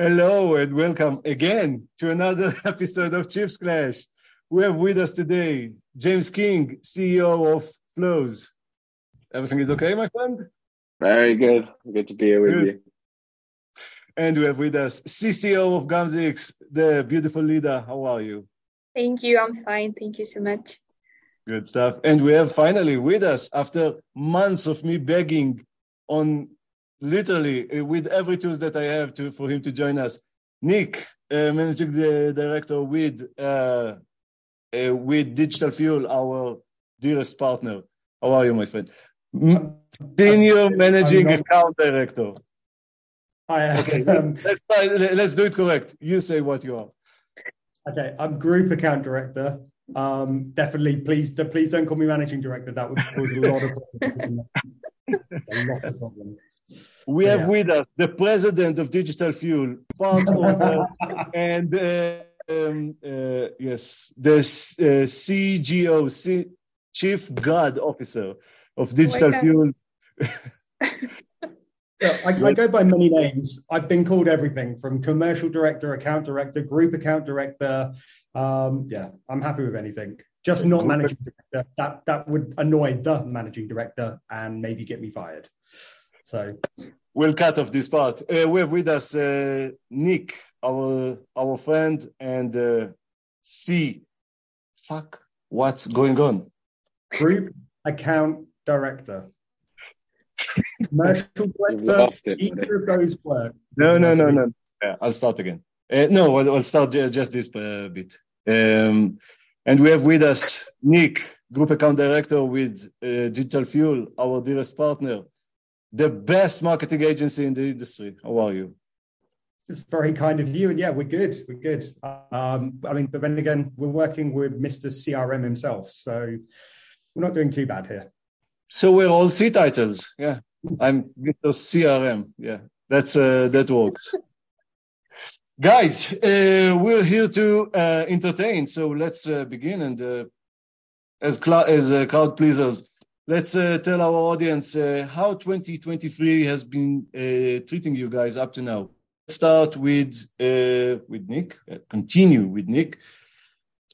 Hello and welcome again to another episode of Chiefs Clash. We have with us today James King, CEO of Flows. Everything is okay, my friend? Very good. Good to be here with good. you. And we have with us CCO of Gamzix, the beautiful Lida. How are you? Thank you. I'm fine. Thank you so much. Good stuff. And we have finally with us, after months of me begging on literally uh, with every tools that I have to for him to join us, Nick, uh, managing the director with uh, uh, with Digital Fuel, our dearest partner. How are you, my friend? Senior managing account director. I, okay, um, let's, let's do it correct. You say what you are. Okay, I'm group account director. Um, definitely, please, please don't call me managing director. That would cause a lot of We so, have yeah. with us the president of Digital Fuel, part owner, and uh, um, uh, yes, the uh, CGO, C- Chief God Officer of Digital oh Fuel. Yeah, I, I, go by many names. I've been called everything from commercial director, account director, group account director. Um, yeah, I'm happy with anything. Just not managing director. That that would annoy the managing director and maybe get me fired. So we'll cut off this part. Uh, we have with us uh, Nick, our our friend, and uh, C. Fuck, what's going on? Group account director. Commercial director, either of those work. No, no, no, no. Yeah, I'll start again. Uh, no, I'll, I'll start just this uh, bit. Um, and we have with us Nick, Group Account Director with uh, Digital Fuel, our dearest partner, the best marketing agency in the industry. How are you? It's very kind of you. And yeah, we're good. We're good. Um, I mean, but then again, we're working with Mr. CRM himself. So we're not doing too bad here. So we're all C titles. Yeah. I'm Mr. CRM. Yeah. That's, uh, that works. Guys, uh, we're here to uh, entertain. So let's uh, begin. And uh, as, cl- as uh, crowd pleasers, let's uh, tell our audience how 2023 has been treating you guys up to now. Let's start with with Nick. continue with Nick.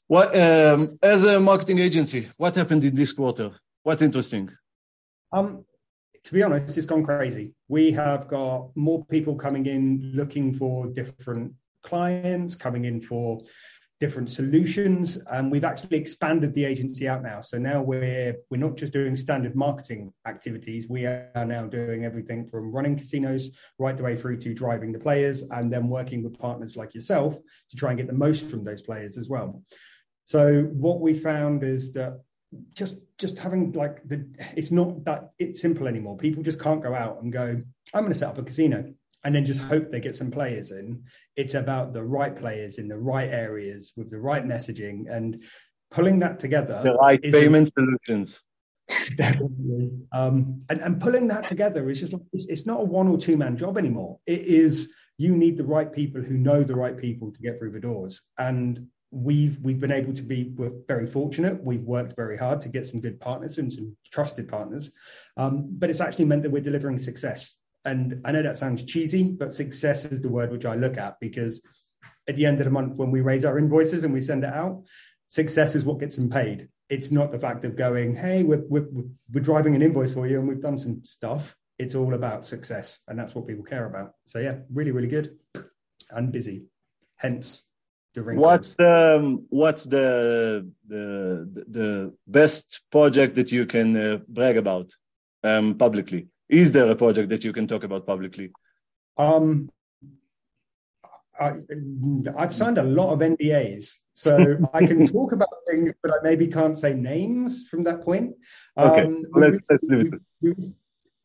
What um, as a marketing agency, what happened in this quarter? What's interesting? Um, to be honest, it's gone crazy. We have got more people coming in looking for different clients, coming in for different solutions, and we've actually expanded the agency out now. So now we're we're not just doing standard marketing activities. We are now doing everything from running casinos right the way through to driving the players, and then working with partners like yourself to try and get the most from those players as well. So what we found is that just just having like the it's not that it's simple anymore. People just can't go out and go i'm going to set up a casino and then just hope they get some players in. It's about the right players in the right areas with the right messaging and pulling that together the right payment solutions. Definitely. Um, and, and pulling that together is just like it's, it's not a one or two man job anymore. It is you need the right people who know the right people to get through the doors. And we've we've been able to be we're very fortunate. We've worked very hard to get some good partners and some trusted partners, um, but it's actually meant that we're delivering success. And I know that sounds cheesy, but success is the word which I look at because at the end of the month, when we raise our invoices and we send it out, success is what gets them paid. It's not the fact of going, hey, we're, we're, we're driving an invoice for you and we've done some stuff. It's all about success. And that's what people care about. So, yeah, really, really good and busy. Hence What's the um, what's the the the best project that you can uh, brag about um, publicly? Is there a project that you can talk about publicly? Um, I, have signed a lot of NDAs, so I can talk about things, but I maybe can't say names from that point. Okay, um, let's, let's leave it.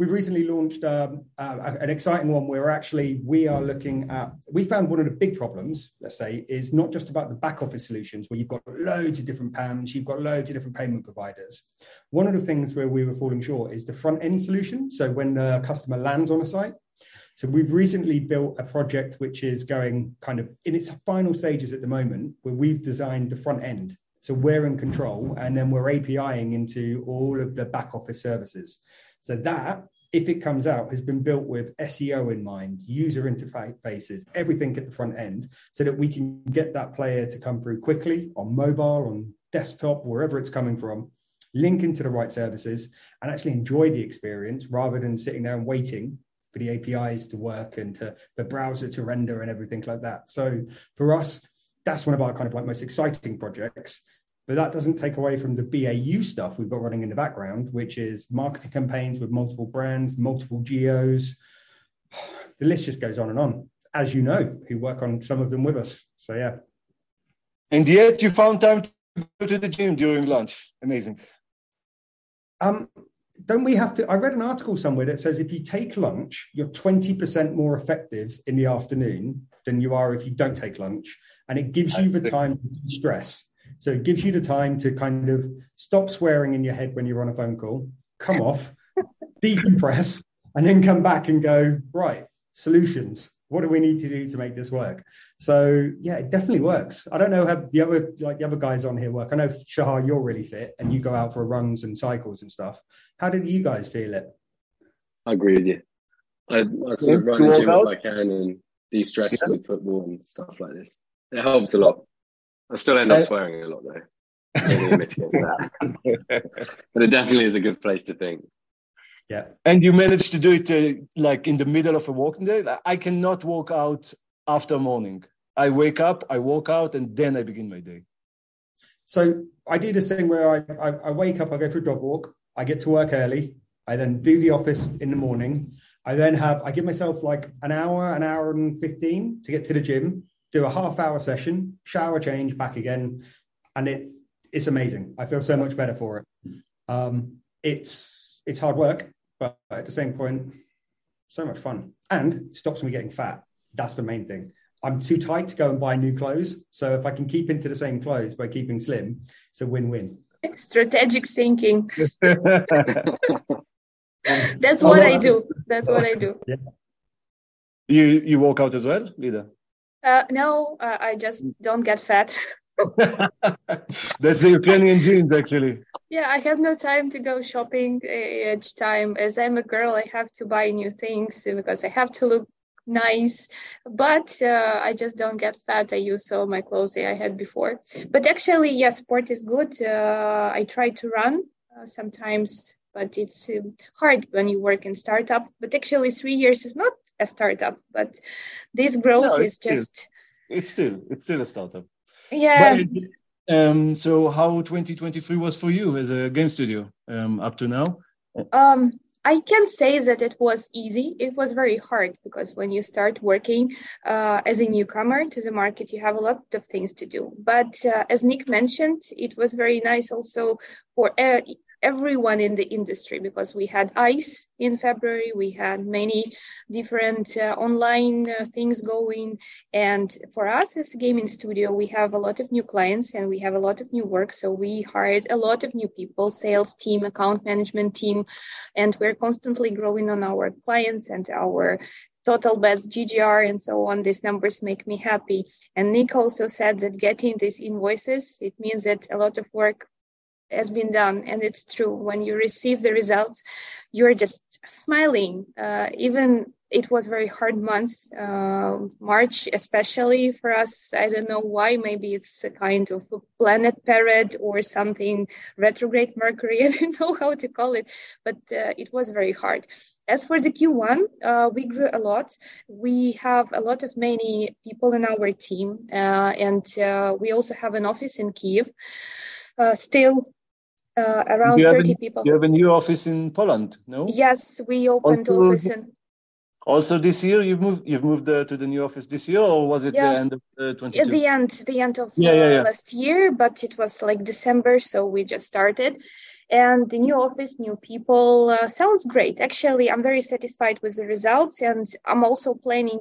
We've recently launched um, uh, an exciting one where actually we are looking at. We found one of the big problems, let's say, is not just about the back office solutions where you've got loads of different PAMs, you've got loads of different payment providers. One of the things where we were falling short is the front end solution. So when the customer lands on a site, so we've recently built a project which is going kind of in its final stages at the moment, where we've designed the front end. So we're in control, and then we're APIing into all of the back office services. So that if it comes out, has been built with SEO in mind, user interfaces, everything at the front end, so that we can get that player to come through quickly on mobile, on desktop, wherever it's coming from, link into the right services, and actually enjoy the experience rather than sitting there and waiting for the APIs to work and to the browser to render and everything like that. So for us, that's one of our kind of like most exciting projects. But that doesn't take away from the BAU stuff we've got running in the background, which is marketing campaigns with multiple brands, multiple geos. The list just goes on and on, as you know, who work on some of them with us. So yeah. And yet you found time to go to the gym during lunch. Amazing. Um, don't we have to? I read an article somewhere that says if you take lunch, you're 20% more effective in the afternoon than you are if you don't take lunch. And it gives you the time to stress. So it gives you the time to kind of stop swearing in your head when you're on a phone call, come off, decompress, and then come back and go, right, solutions. What do we need to do to make this work? So yeah, it definitely works. I don't know how the other like the other guys on here work. I know Shahar, you're really fit and you go out for runs and cycles and stuff. How did you guys feel it? I agree with you. I, I sort of run the gym if I can and de-stress yeah. with football and stuff like this. It helps a lot. I still end up swearing a lot though. that. but it definitely is a good place to think. Yeah. And you managed to do it uh, like in the middle of a walking day. I cannot walk out after morning. I wake up, I walk out, and then I begin my day. So I do this thing where I, I, I wake up, I go for a dog walk, I get to work early. I then do the office in the morning. I then have, I give myself like an hour, an hour and 15 to get to the gym, do a half hour session, shower change, back again. And it, it's amazing. I feel so much better for it. Um, it's, it's hard work, but at the same point, so much fun and stops me getting fat. That's the main thing. I'm too tight to go and buy new clothes. So if I can keep into the same clothes by keeping slim, it's a win-win. Strategic thinking. That's what I do. That's what I do. Yeah. You you walk out as well, Lida? Uh, no, uh, I just don't get fat. That's the Ukrainian genes, actually. Yeah, I have no time to go shopping uh, each time. As I'm a girl, I have to buy new things because I have to look nice but uh, i just don't get fat i use all my clothes that i had before but actually yes sport is good uh, i try to run uh, sometimes but it's uh, hard when you work in startup but actually three years is not a startup but this growth no, is just it's still it's still a startup yeah but, um so how 2023 was for you as a game studio um up to now um I can say that it was easy. It was very hard because when you start working uh, as a newcomer to the market, you have a lot of things to do. But uh, as Nick mentioned, it was very nice also for uh, everyone in the industry because we had ICE in February, we had many different uh, online uh, things going. And for us as a gaming studio, we have a lot of new clients and we have a lot of new work. So we hired a lot of new people, sales team, account management team, and we're constantly growing on our clients and our total bets, GGR, and so on. These numbers make me happy. And Nick also said that getting these invoices, it means that a lot of work has been done and it's true. When you receive the results you're just smiling. Uh, even it was very hard months uh, march especially for us. I don't know why. Maybe it's a kind of a planet period or something retrograde mercury. I don't know how to call it but uh, it was very hard. As for the Q1, uh, we grew a lot. We have a lot of many people in our team, uh, and uh, we also have an office in Kiev. Uh, still, uh, around 30 a, people. You have a new office in Poland, no? Yes, we opened also, office in. Also, this year you've moved. You've moved uh, to the new office this year, or was it yeah. the end of uh, 22? The end, the end of yeah, yeah, last year, but it was like December, so we just started. And the new office, new people, uh, sounds great. Actually, I'm very satisfied with the results, and I'm also planning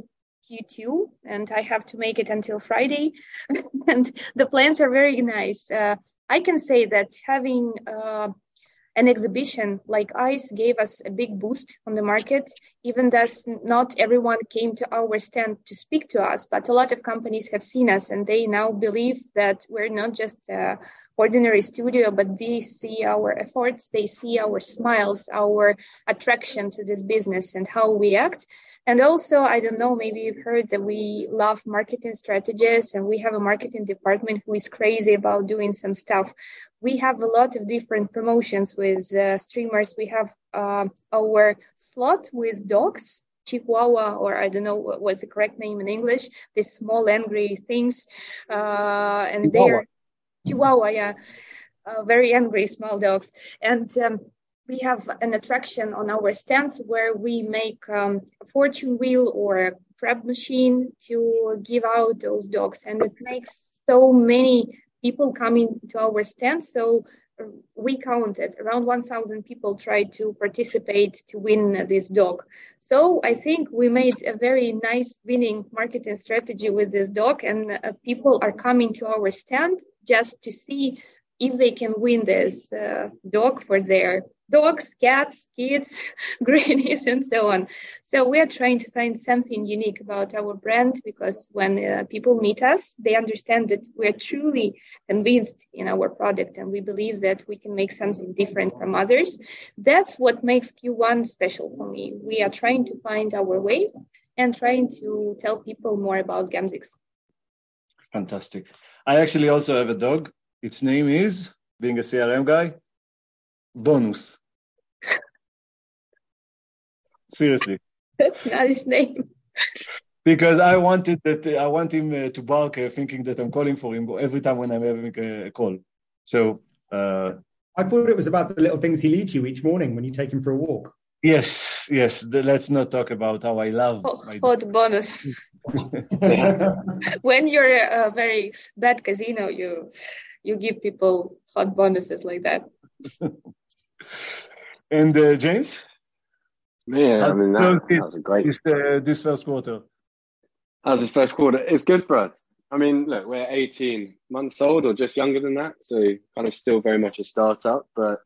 Q2, and I have to make it until Friday. and the plans are very nice. Uh, I can say that having uh, an exhibition like ICE gave us a big boost on the market, even though not everyone came to our stand to speak to us, but a lot of companies have seen us and they now believe that we're not just a ordinary studio, but they see our efforts, they see our smiles, our attraction to this business and how we act. And also, I don't know, maybe you've heard that we love marketing strategists and we have a marketing department who is crazy about doing some stuff. We have a lot of different promotions with uh, streamers. We have uh, our slot with dogs, Chihuahua, or I don't know what, what's the correct name in English, these small angry things. Uh, and they're Chihuahua, yeah. Uh, very angry small dogs. And um, we have an attraction on our stands where we make um, a fortune wheel or a crab machine to give out those dogs. And it makes so many people coming to our stand. So uh, we counted around 1,000 people tried to participate to win this dog. So I think we made a very nice winning marketing strategy with this dog, and uh, people are coming to our stand just to see if they can win this uh, dog for their dogs, cats, kids, grannies, and so on. So we are trying to find something unique about our brand because when uh, people meet us, they understand that we are truly convinced in our product and we believe that we can make something different from others. That's what makes Q1 special for me. We are trying to find our way and trying to tell people more about Gamzix. Fantastic. I actually also have a dog. Its name is, being a CRM guy, Bonus. Seriously. That's not his name. because I wanted that I want him uh, to bark, uh, thinking that I'm calling for him every time when I'm having a, call. So uh, I thought it was about the little things he leaves you each morning when you take him for a walk. Yes, yes. The, let's not talk about how I love oh, hot bonus. when you're a very bad casino, you you give people hot bonuses like that. and uh, James. Yeah, I mean that, that was a great. This, uh, this first quarter. As this first quarter, it's good for us. I mean, look, we're 18 months old or just younger than that, so kind of still very much a startup. But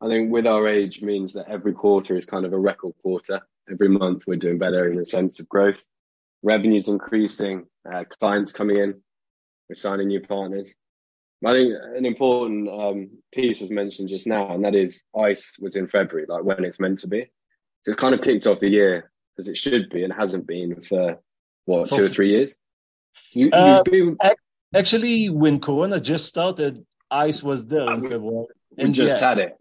I think with our age means that every quarter is kind of a record quarter. Every month we're doing better in the sense of growth. Revenues increasing, uh, clients coming in, we're signing new partners. I think an important um, piece was mentioned just now, and that is ICE was in February, like when it's meant to be. So it's kind of kicked off the year as it should be and hasn't been for what two or three years. You, uh, been... Actually, when Corona just started, ICE was there in February. We just yeah. had it.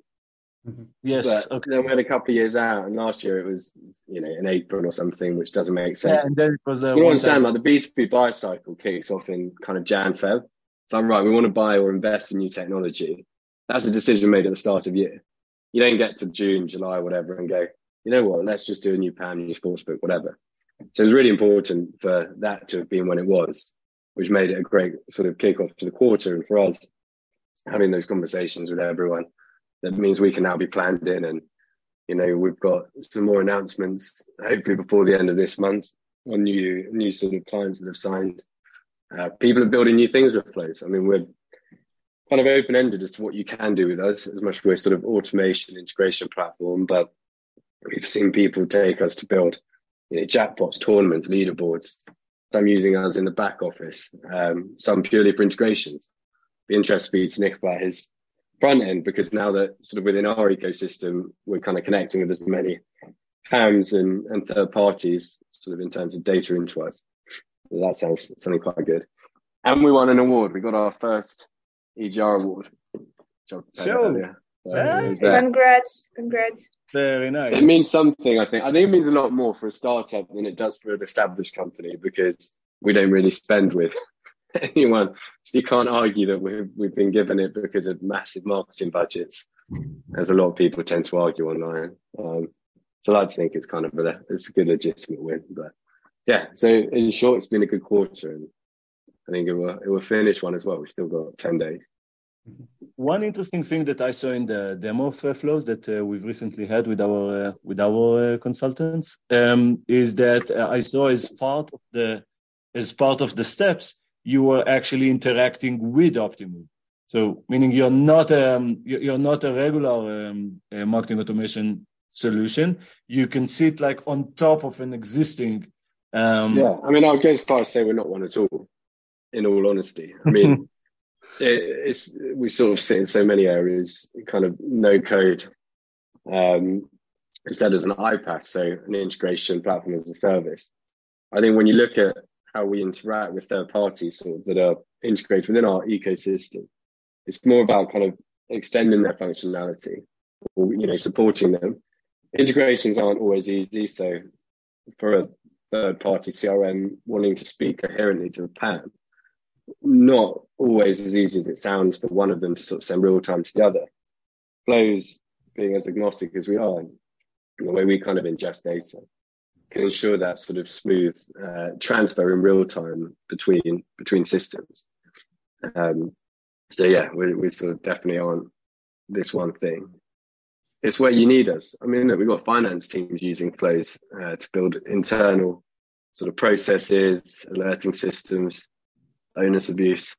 Mm-hmm. Yes. But okay. then we had a couple of years out, and last year it was, you know, in April or something, which doesn't make sense. Yeah, and then it was. Uh, you understand, like the B2B buy cycle kicks off in kind of Jan Feb. I'm right, we want to buy or invest in new technology. That's a decision made at the start of year. You don't get to June, July, whatever, and go, you know what, let's just do a new PAM, new sports book, whatever. So it was really important for that to have been when it was, which made it a great sort of kickoff to the quarter. And for us, having those conversations with everyone, that means we can now be planned in. And, you know, we've got some more announcements, hopefully before the end of this month on new, new sort of clients that have signed. Uh, people are building new things with Flows. I mean, we're kind of open ended as to what you can do with us, as much as we're sort of automation integration platform, but We've seen people take us to build you know, jackpots, tournaments, leaderboards. Some using us in the back office, um, some purely for integrations. Be interested for you to Nick about his front end because now that sort of within our ecosystem, we're kind of connecting with as many PAMs and, and third parties sort of in terms of data into us. So that sounds something quite good. And we won an award. We got our first EGR award. Sure. So congrats, congrats. Very nice. It means something, I think. I think it means a lot more for a startup than it does for an established company because we don't really spend with anyone. So you can't argue that we've, we've been given it because of massive marketing budgets, as a lot of people tend to argue online. Um, so I like to think it's kind of a, it's a good legitimate win. But yeah, so in short, it's been a good quarter and I think it will, it will finish one as well. We've still got 10 days. One interesting thing that I saw in the demo flows that uh, we've recently had with our uh, with our uh, consultants um, is that uh, I saw as part of the as part of the steps you were actually interacting with Optimove. So meaning you're not um, you're not a regular um, uh, marketing automation solution. You can sit like on top of an existing. Um, yeah, I mean, I'll go as far as say we're not one at all. In all honesty, I mean, it, it's we sort of sit in so many areas, kind of no code. Um, instead as an iPaaS, so an integration platform as a service. I think when you look at how we interact with third parties sort of that are integrated within our ecosystem, it's more about kind of extending their functionality or, you know, supporting them. Integrations aren't always easy. So for a third party CRM wanting to speak coherently to the PAM, not always as easy as it sounds for one of them to sort of send real time to the other. Flows being as agnostic as we are, the way we kind of ingest data can ensure that sort of smooth uh, transfer in real time between between systems. Um, so yeah, we, we sort of definitely aren't this one thing. It's where you need us. I mean, look, we've got finance teams using flows uh, to build internal sort of processes, alerting systems, bonus abuse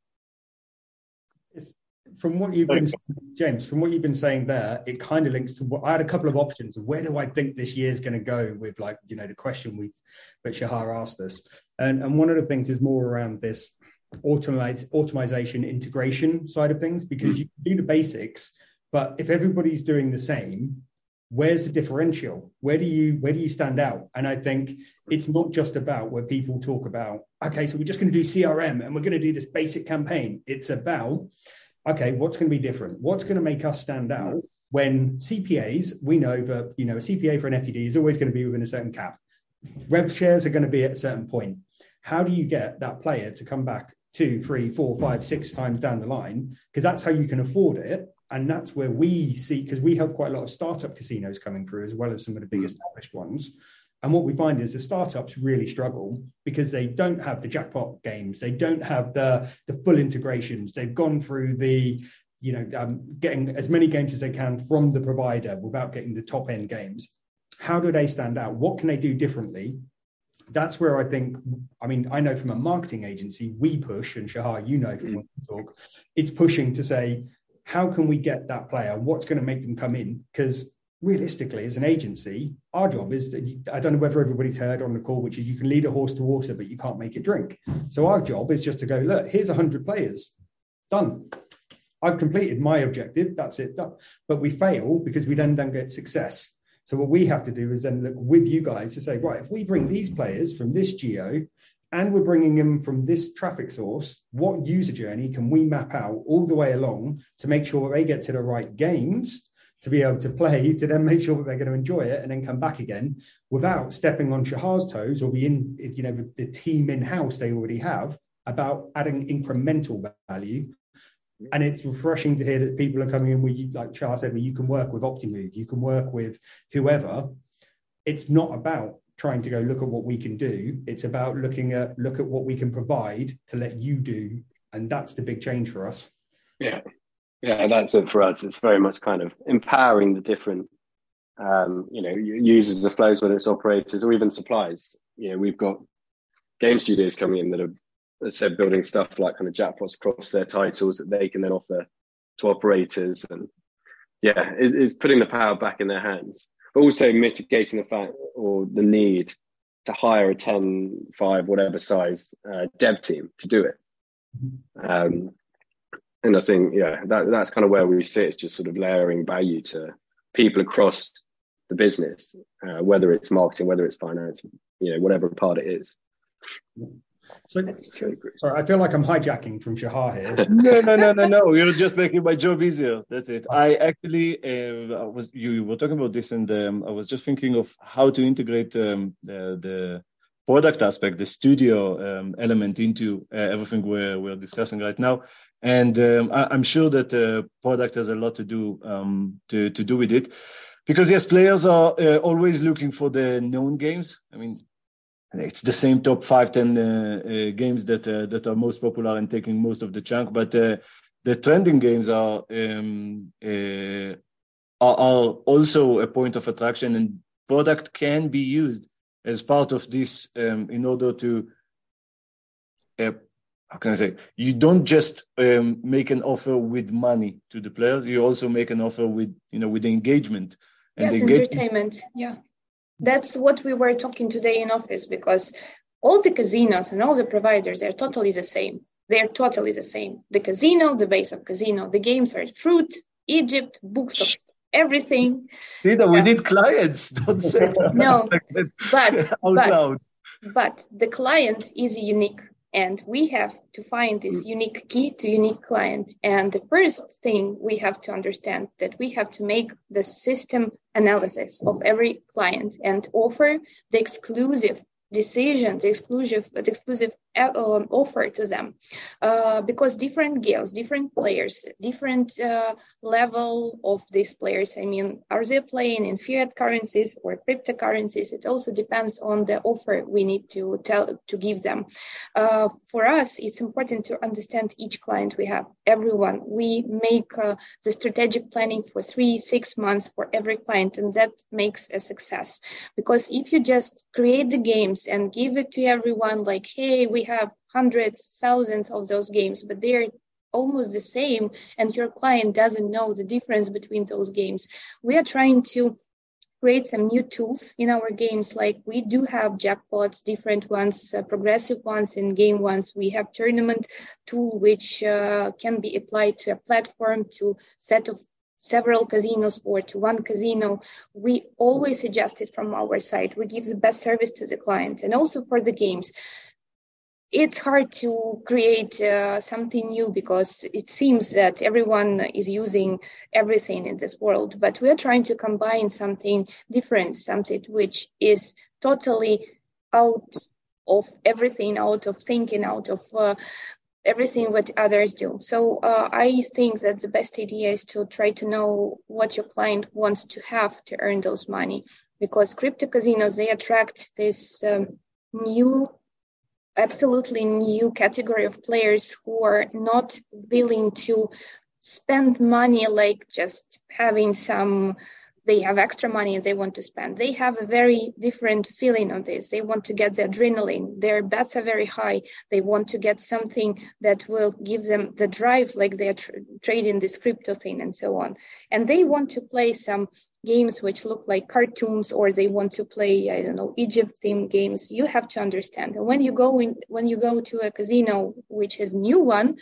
from what you've been James, from what you've been saying there, it kind of links to what I had a couple of options where do I think this year is going to go with like, you know, the question we that Shahar asked us. And and one of the things is more around this automate automation integration side of things, because mm. you do the basics, but if everybody's doing the same, where's the differential where do you where do you stand out and i think it's not just about where people talk about okay so we're just going to do crm and we're going to do this basic campaign it's about okay, what's going to be different? What's going to make us stand out? When CPAs, we know that you know a CPA for an FTD is always going to be within a certain cap. Rev shares are going to be at a certain point. How do you get that player to come back two, three, four, five, six times down the line? Because that's how you can afford it. And that's where we see, because we help quite a lot of startup casinos coming through, as well as some of the big established ones. And what we find is the startups really struggle because they don't have the jackpot games, they don't have the the full integrations. They've gone through the you know um, getting as many games as they can from the provider without getting the top end games. How do they stand out? What can they do differently? That's where I think. I mean, I know from a marketing agency, we push, and Shahar, you know from mm. talk, it's pushing to say, how can we get that player? What's going to make them come in? Because realistically, as an agency, our job is I don't know whether everybody's heard on the call, which is you can lead a horse to water, but you can't make it drink. So our job is just to go, look, here's 100 players, done. I've completed my objective. That's it. Done. But we fail because we then don't get success. So what we have to do is then look with you guys to say, right, if we bring these players from this geo and we're bringing them from this traffic source, what user journey can we map out all the way along to make sure they get to the right games to be able to play to then make sure that they're going to enjoy it and then come back again without stepping on Shahar's toes or be in, you know, the, team in house they already have about adding incremental value. And it's refreshing to hear that people are coming in where you, like Shahar said, where you can work with Optimove, you can work with whoever. It's not about trying to go look at what we can do. It's about looking at look at what we can provide to let you do. And that's the big change for us. Yeah. Yeah, that's it for us. It's very much kind of empowering the different, um, you know, users of flows, whether it's operators or even suppliers. You know, we've got game studios coming in that are, as said, building stuff like kind of jackpots across their titles that they can then offer to operators. And yeah, it, it's putting the power back in their hands, also mitigating the fact or the need to hire a 10, 5, whatever size uh, dev team to do it. Um, and I think yeah, that that's kind of where we sit. It's just sort of layering value to people across the business, uh, whether it's marketing, whether it's finance, you know, whatever part it is. So, sorry, I feel like I'm hijacking from Shahar here. no, no, no, no, no. You're just making my job easier. That's it. I actually uh, was you were talking about this, and um, I was just thinking of how to integrate um, the, the product aspect, the studio um, element into uh, everything we're we're discussing right now. And um, I, am sure that the product has a lot to do um, to to do with it, because yes, players are uh, always looking for the known games. I mean, it's the same top five, ten uh, uh, games that uh, that are most popular and taking most of the chunk. But uh, the trending games are, um, uh, are are also a point of attraction, and product can be used as part of this um, in order to how can I say? You don't just um, make an offer with money to the players. You also make an offer with, you know, with the engagement. And yes, the engagement... entertainment. Yeah, that's what we were talking today in office because all the casinos and all the providers are totally the same. They are totally the same. The casino, the base of casino, the games are fruit, Egypt, books of everything. Lida, we need clients. Don't say that. No, but but, but the client is unique and we have to find this mm. unique key to unique client. And the first thing we have to understand that we have to make the system analysis of every client and offer the exclusive decision, the exclusive, the exclusive um, offer to them, uh, because different guilds, different players, different uh, level of these players. I mean, are they playing in fiat currencies or cryptocurrencies? It also depends on the offer we need to tell to give them. Uh, for us, it's important to understand each client we have, everyone. We make uh, the strategic planning for three, six months for every client, and that makes a success. Because if you just create the games and give it to everyone, like, hey, we have hundreds, thousands of those games, but they're almost the same, and your client doesn't know the difference between those games. We are trying to create some new tools in our games like we do have jackpots different ones uh, progressive ones and game ones we have tournament tool which uh, can be applied to a platform to set of several casinos or to one casino, we always adjust it from our side. We give the best service to the client and also for the games. It's hard to create uh, something new because it seems that everyone is using everything in this world, but we are trying to combine something different, something which is totally out of everything, out of thinking, out of uh, everything what others do. So uh, I think that the best idea is to try to know what your client wants to have to earn those money, because crypto casinos they attract this um, new, absolutely new category of players who are not willing to spend money like just having some they have extra money and they want to spend. They have a very different feeling on this. They want to get the adrenaline. Their bets are very high. They want to get something that will give them the drive, like they're tr- trading this crypto thing and so on. And they want to play some games which look like cartoons or they want to play i don't know egypt themed games you have to understand. And when you go in when you go to a casino which is new one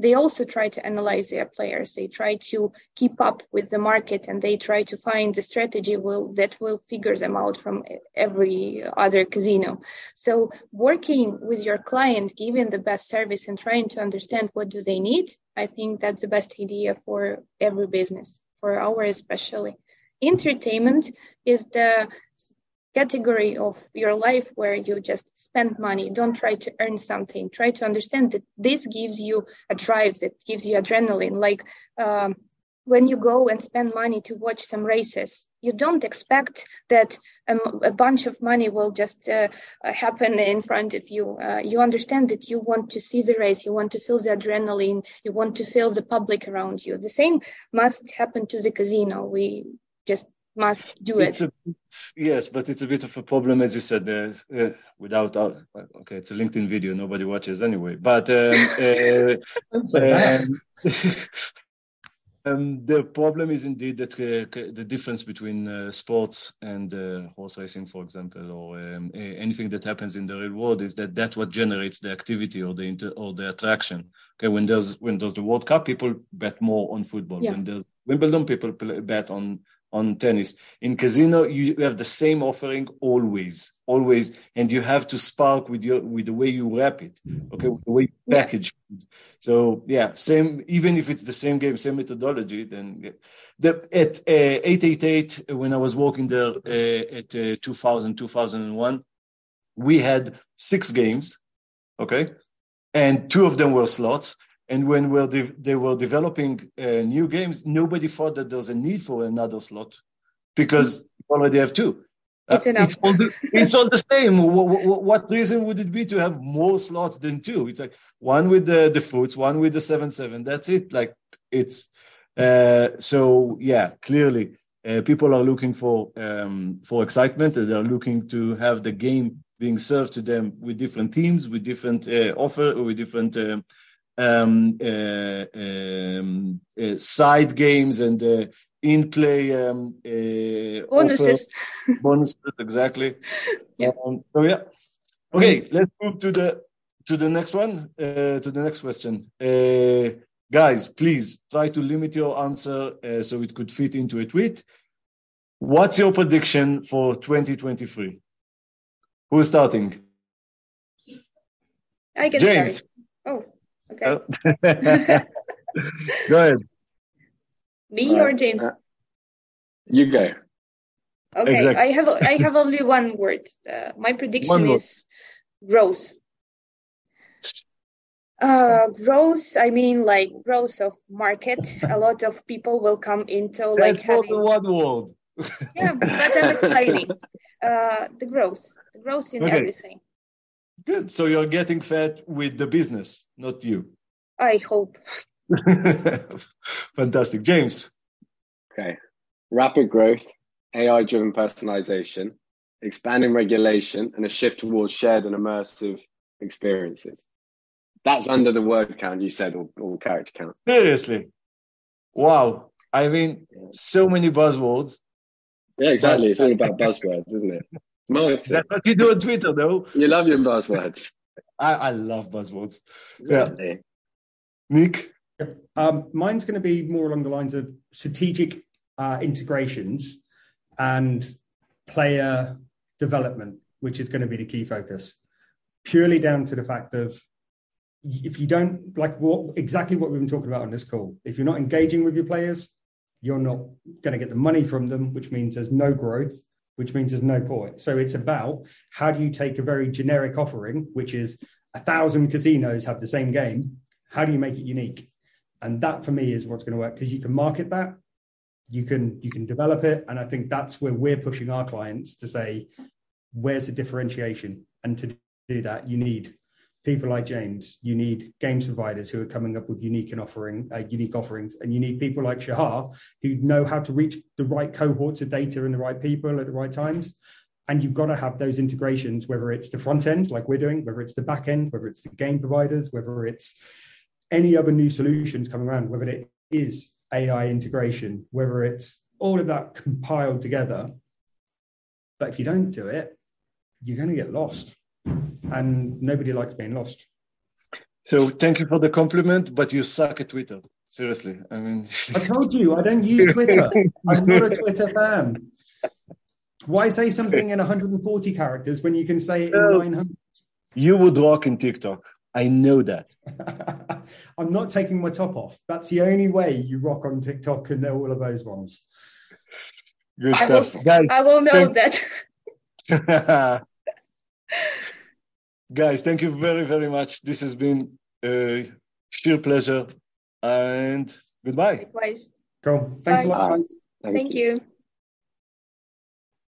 they also try to analyze their players. They try to keep up with the market and they try to find the strategy will that will figure them out from every other casino. So working with your client giving the best service and trying to understand what do they need i think that's the best idea for every business for our especially entertainment is the category of your life where you just spend money. Don't try to earn something. Try to understand that this gives you a drive that gives you adrenaline. Like um, when you go and spend money to watch some races you don't expect that um, a bunch of money will just uh, happen in front of you. Uh, you understand that you want to see the race. You want to feel the adrenaline. You want to feel the public around you. The same must happen to the casino. We just must do it. A, yes, but it's a bit of a problem, as you said, uh, uh, without, uh, okay, it's a LinkedIn video, nobody watches anyway, but um, uh, um, the problem is indeed that uh, the difference between uh, sports and horse racing, for example, or um, anything that happens in the real world is that that's what generates the activity or the inter- or the attraction. Okay, when there's when there's the World Cup, people bet more on football. Yeah. When there's Wimbledon, people bet on on tennis. In casino, you have the same offering always, always, and you have to spark with your with the way you wrap it, okay, with the way you package. It. So yeah, same. Even if it's the same game, same methodology, then the at uh, 888 when I was working there uh, at uh, 2000 2001, we had six games, okay, and two of them were slots. And when we're de- they were developing uh, new games, nobody thought that there's a need for another slot because you already have two. Uh, it's enough. It's all, the, it's all the same. What, what, what, reason would it be to have more slots than two? It's like one with the the foots, one with the seven seven. That's it. Like it's uh, so yeah. Clearly, uh, people are looking for um, for excitement. They are looking to have the game being served to them with different teams, with different uh, offer, with different um, um, uh, um, uh, side games and uh, in-play um, uh, bonuses. bonuses, exactly. Yeah. Um, so yeah. Okay, let's move to the to the next one. Uh, to the next question. Uh, guys, please try to limit your answer uh, so it could fit into a tweet. What's your prediction for 2023? Who's starting? I can James. start. Oh, okay. Go ahead. Me or James? Uh, you go. Okay, Exactly. I have I have only one word. Uh, my prediction word. is growth. Uh, growth. I mean, like growth of market. A lot of people will come into like That's the having. one word. Yeah, but I'm explaining. Uh, the growth, the growth in Okay. everything. Good. So you're getting fat with the business, not you. I hope. Fantastic. James. Okay. Rapid growth, AI driven personalization, expanding regulation, and a shift towards shared and immersive experiences. That's under the word count you said, or, or character count. Seriously. Wow. I mean, so many buzzwords. Yeah, exactly. It's all about buzzwords, isn't it? Marketing. That's what you do on Twitter, though. You love your buzzwords. I, I love buzzwords. Yeah. Really. Nick. Um, mine's going to be more along the lines of strategic uh, integrations and player development, which is going to be the key focus. Purely down to the fact of if you don't like what exactly what we've been talking about on this call, if you're not engaging with your players, you're not going to get the money from them, which means there's no growth, which means there's no point. So it's about how do you take a very generic offering, which is a thousand casinos have the same game, how do you make it unique? And that for me is what's going to work because you can market that, you can you can develop it, and I think that's where we're pushing our clients to say, where's the differentiation? And to do that, you need people like James. You need games providers who are coming up with unique and offering uh, unique offerings, and you need people like Shahar who know how to reach the right cohorts of data and the right people at the right times. And you've got to have those integrations, whether it's the front end, like we're doing, whether it's the back end, whether it's the game providers, whether it's any other new solutions coming around, whether it is AI integration, whether it's all of that compiled together. But if you don't do it, you're going to get lost. And nobody likes being lost. So thank you for the compliment, but you suck at Twitter. Seriously. I mean, I told you I don't use Twitter. I'm not a Twitter fan. Why say something in 140 characters when you can say it in 900? you would rock in TikTok. I know that. I'm not taking my top off. That's the only way you rock on TikTok and know all of those ones. Good I will, stuff. Guys, I will know thank- that. Guys, thank you very, very much. This has been a sheer pleasure. And goodbye. Likewise. Cool. Thanks a lot, guys. Thank you.